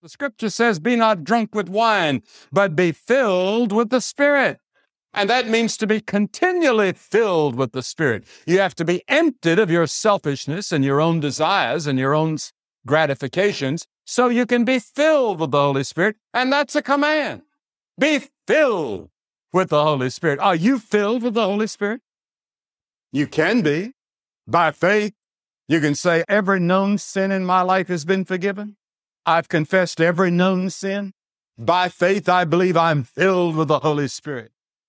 The scripture says, Be not drunk with wine, but be filled with the Spirit. And that means to be continually filled with the Spirit. You have to be emptied of your selfishness and your own desires and your own gratifications so you can be filled with the Holy Spirit. And that's a command. Be filled with the Holy Spirit. Are you filled with the Holy Spirit? You can be. By faith, you can say, Every known sin in my life has been forgiven. I've confessed every known sin. By faith, I believe I'm filled with the Holy Spirit.